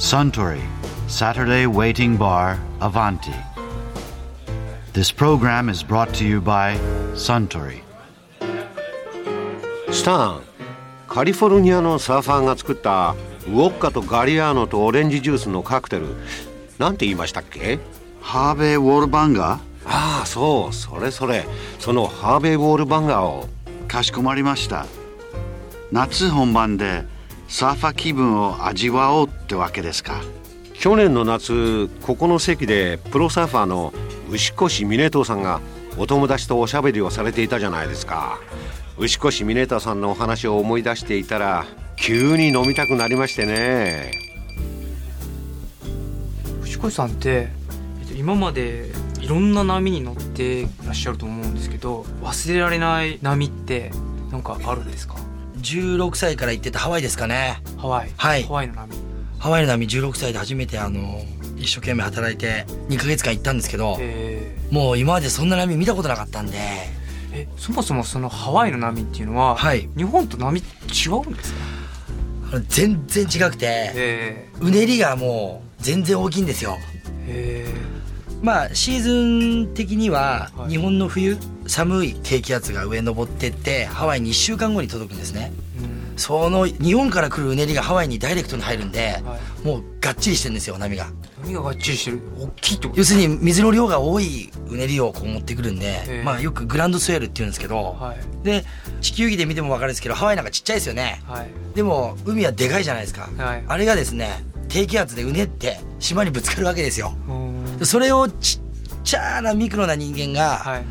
Suntory Saturday Waiting Bar Avanti. This program is brought to you by Suntory. スタンカリフォルニアのサーファーが作ったウォッカとガリアーノとオレンジジュースのカクテルなんて言いましたっけハーベイ・ウォールバンガーああそうそれそれそのハーベイ・ウォールバンガーをかしこまりました夏本番でサーファー気分を味わおうってわけですか。去年の夏ここの席でプロサーファーの牛越峰藤さんがお友達とおしゃべりをされていたじゃないですか。牛越峰藤さんのお話を思い出していたら急に飲みたくなりましてね。藤越さんって、えっと、今までいろんな波に乗ってらっしゃると思うんですけど忘れられない波ってなんかあるんですか？16歳から行ってたハワイですかね。ハワイ、はい。ハワイの波。ハワイの波16歳で初めてあの一生懸命働いて2ヶ月間行ったんですけどえもう今までそんな波見たことなかったんで。ーえそもそもそのハワイの波っていうのは、はい。日本と波違うんですか？全然違くてえうねりがもう全然大きいんですよ。ー、えまあシーズン的にははい。日本の冬寒い低気圧が上に登ってってハワイに1週間後に届くんですね。ーうん。その日本から来るうねりがハワイにダイレクトに入るんではもうがっちりしてるんですよ波が。波ががっちりしてる。大きいってこと？要するに水の量が多いうねりをこう持ってくるんで、ええ。まあよくグランドスウェールって言うんですけど、はい。で地球儀で見ても分かるんですけどハワイなんかちっちゃいですよね。はい。でも海はでかいじゃないですか、はい。あれがですね低気圧でうねって島にぶつかるわけですよ。うーん。でそれをちっちゃなミクロな人間がはい。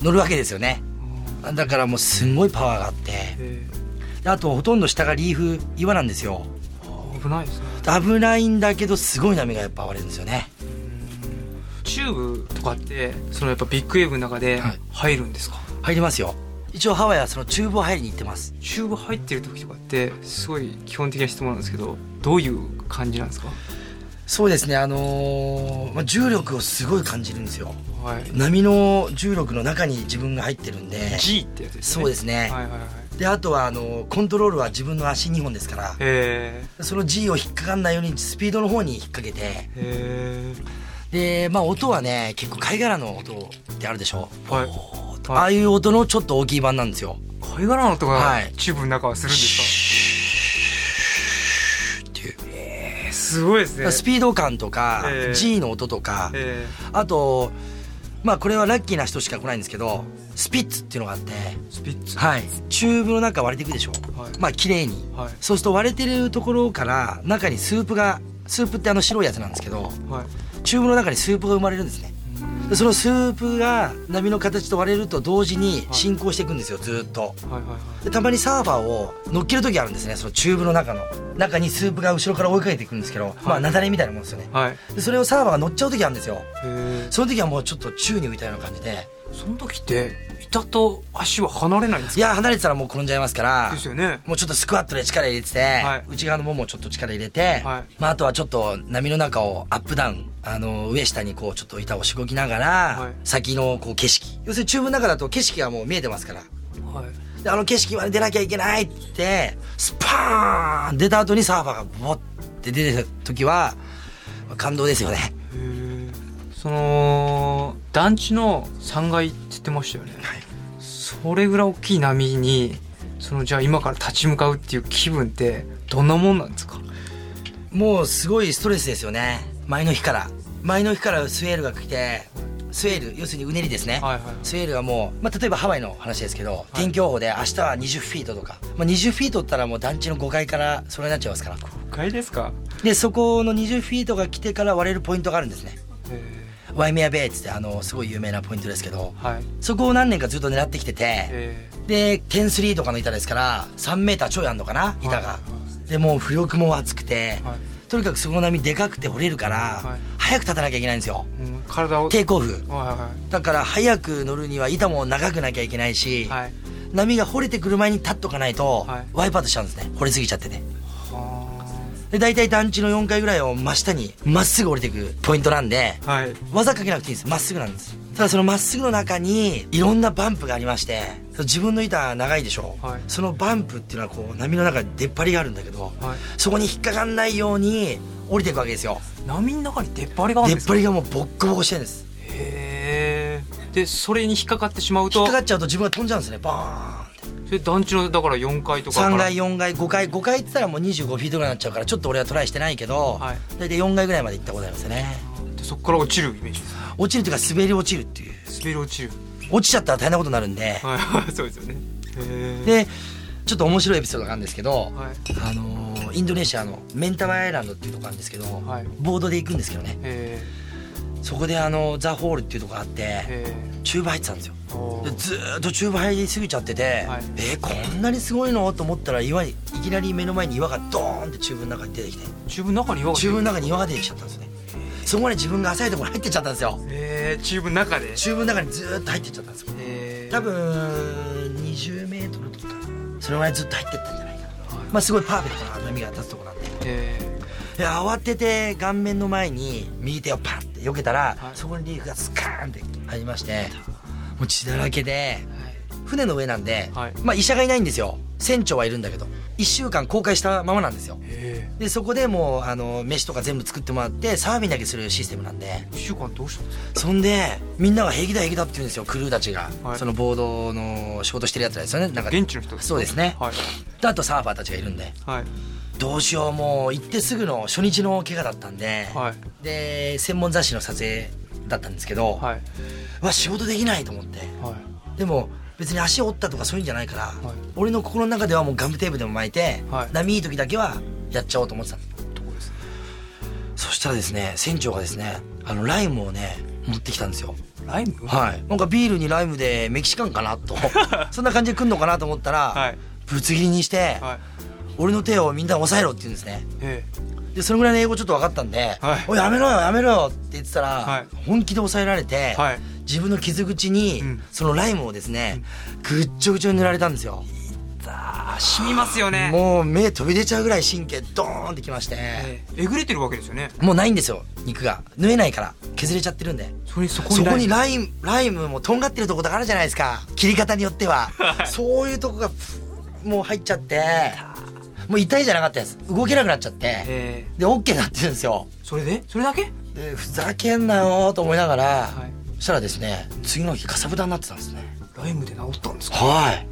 乗るわけですよね。だからもうすんごいパワーがあって。あとほとんど下がリーフ岩なんですよ。ー危ないですね。危ないんだけどすごい波がやっぱ割れるんですよね。チューブとかってそのやっぱビッグウェーブの中ではい。入るんですか、入りますよ。一応ハワイはそのチューブを入りに行ってます。チューブ入ってる時とかってすごい基本的な質問なんですけどどういう感じなんですか？そうですね。あのーまあ、重力をすごい感じるんですよ。はい。波の重力の中に自分が入ってるんで。G ってやつですね。そうですね。はいはいはい。であとはあのコントロールは自分の足2本ですから。へその G を引っかかんないようにスピードの方に引っ掛けて。でまあ音はね結構貝殻の音ってあるでしょ。えはい。ああいう音のちょっと大きい版なんですよ。貝殻の音がはい。チューブの中はするんですか、ってすごいですね。スピード感とかええ。G の音とかえあとまあこれはラッキーな人しか来ないんですけどスピッツっていうのがあってースピッツ。はい。チューブの中割れていくでしょ。はい。まあ綺麗に。はい。そうすると割れてるところから中にスープがスープってあの白いやつなんですけどはい。チューブの中にスープが生まれるんですねでそのスープが波の形と割れると同時に進行していくんですよずーっと。でたまにサーファーを乗っける時あるんですねそのチューブの中の。中にスープが後ろから追いかけていくんですけど、まあ雪崩みたいなもんですよね。はい。でそれをサーファーが乗っちゃう時あるんですよ。その時はもうちょっと宙に浮いたような感じで。その時って板と足は離れないんですか？いや離れてたらもう転んじゃいますからですよね。もうちょっとスクワットで力入れてて、はい。内側のももをちょっと力入れて、はい。まあ、あとはちょっと波の中をアップダウンあの上下にこうちょっと板をしごきながら、はい。先のこう景色。要するにチューブの中だと景色がもう見えてますから。はい。であの景色まで出なきゃいけないってスパーン!出た後にサーファーがボッて出てた時は感動ですよね。へえその団地の3階って言ってましたよね、それぐらい大きい波にそのじゃあ今から立ち向かうっていう気分ってどんなもんなんですか？もうすごいストレスですよね前の日から。前の日からスウェールが来てスウェール要するにうねりですね、はいはい。スウェールがもう、まあ、例えばハワイの話ですけど、天気予報で明日は20フィートとか、まあ、20フィートったらもう団地の5階からそれになっちゃいますから。5階ですか？でそこの20フィートが来てから割れるポイントがあるんですね。へワイメアベイっつってあのすごい有名なポイントですけどえはい。そこを何年かずっと狙ってきててへで103とかの板ですから3メーターちょいあんのかな板が、はでもう浮力も厚くて、えはいとにかくそこの波でかくて掘れるから、はい。早く立たなきゃいけないんですよ。うん体を。テイクオフはいはだから早く乗るには板も長くなきゃいけないし、いはい。はい波が掘れてくる前に立っとかないと、はい。ワイパーとしちゃうんですね。掘れすぎちゃっててはで大体団地の4階ぐらいを真下にまっすぐ降りていくポイントなんで技かけなくていいんです。まっすぐなんです。ただそのまっすぐの中にいろんなバンプがありまして自分の板長いでしょ、はい。そのバンプっていうのはこう波の中に出っ張りがあるんだけど、はい。そこに引っかかんないように降りていくわけですよ。波の中に出っ張りがあるん出っですか？張りがもうボッコボコしてるんです。へえでそれに引っかかってしまうと？引っかかっちゃうと自分が飛んじゃうんですねバーンって。それ団地のだから4階とかから？3階4階5階5階って言ったらもう25フィートぐらいになっちゃうからちょっと俺はトライしてないけど、はい。大体4階ぐらいまで行ったことありますね。でそこから落ちるイメージ落ちるというか滑り落ちるっていう。滑り落ちる落ちちゃったら大変なことになるんで。はいそうですよね。でちょっと面白いエピソードがあるんですけど、はい。あのーインドネシアのメンタワイ Island っていうとこあるんですけど、はい。ボートで行くんですけどね。へそこであの The Hole っていうとこがあってチューブ入ってたんですよ。ずーっとチューブ入りすぎちゃってて、はい。えーこんなにすごいの？と思ったら岩にいきなり目の前に岩がドーンってチューブの中に出てきて。チューブの中に岩がチューブの中に岩が出てきちゃったんですねそこまで自分が浅いところに入ってっちゃったんですよ。へえチューブの中で？チューブの中にずーっと入ってっちゃったんですよ。へえ。多分20メートルとか。それぐらいずっと入ってったんじゃないかな、まあすごいパーフェクトな波が立つとこなんで。へで慌てて顔面の前に右手をパンって避けたら、はい。そこにリーフがスカーンって入りましてもう血だらけでえ船の上なんで、はい。まあ医者がいないんですよ船長はいるんだけど1週間公開したままなんですよ。へでそこでもうあの飯とか全部作ってもらってサーフィンだけするシステムなんで。え1週間どうしたんですか？そんでみんなが平気だ平気だって言うんですよクルーたちが、はい。そのボードの仕事してるやつらですよね。なんか現地の人そうですね、はい。であとサーファーたちがいるんで。はい。どうしようもう行ってすぐの初日の怪我だったんで、はい。で専門雑誌の撮影だったんですけど、はい。うわ仕事できないと思って。はい。でも別に足折ったとかそういうんじゃないから、い。俺の心の中ではもうガムテープでも巻いて、はい。波いい時だけはやっちゃおうと思ってた。とこですそしたらですね船長がですねあのライムをね持ってきたんですよ。ライム？はい。なんかビールにライムでメキシカンかなと。そんな感じで来んのかなと思ったら、はい。ぶつ切りにして、はい。俺の手をみんな押さえろって言うんですね。えでそのぐらいの英語ちょっと分かったんで「はい。おいやめろよやめろよ」って言ってたら、はい。本気で押さえられて、はい。自分の傷口に、うん。そのライムをですね、ぐっちょぐちょに塗られたんですよ。え染みますよね。もう目飛び出ちゃうぐらい神経ドーンってきまして、えええぐれてるわけですよね。もうないんですよ肉が。縫えないから削れちゃってるんで。そこそにライムライムもとんがってるところがあるじゃないですか。切り方によっては。そういうとこがもう入っちゃってもう痛いじゃなかったです動けなくなっちゃって。ええ。で OK になってるんですよ。それで？それだけ？でふざけんなよと思いながら、はい。そしたらですね次の日かさぶたになってたんですね。ライムで治ったんですか？はい。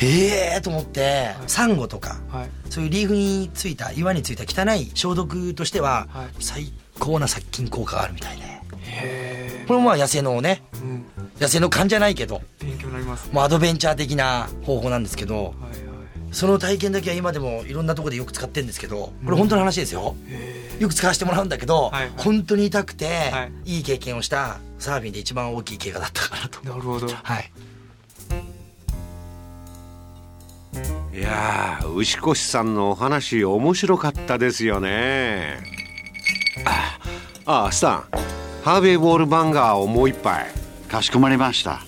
え。えー、と思って、サンゴとかはい。そういうリーフについた岩についた汚い消毒としては、はい。最高な殺菌効果があるみたいで。へえ。これもまあ野生のねうん。野生の勘じゃないけど勉強になりますもうアドベンチャー的な方法なんですけどはいはいその体験だけは今でもいろんなところでよく使ってるんですけどこれ本当の話ですよ、へよく使わせてもらうんだけど、はいはい。本当に痛くて、、はい。い経験をしたサーフィンで一番大きい怪我だったかなと。えなるほど。はい。いやー牛越さんのお話面白かったですよね。ああスタンハーベイボールバンガーをもう一杯。かしこまりました。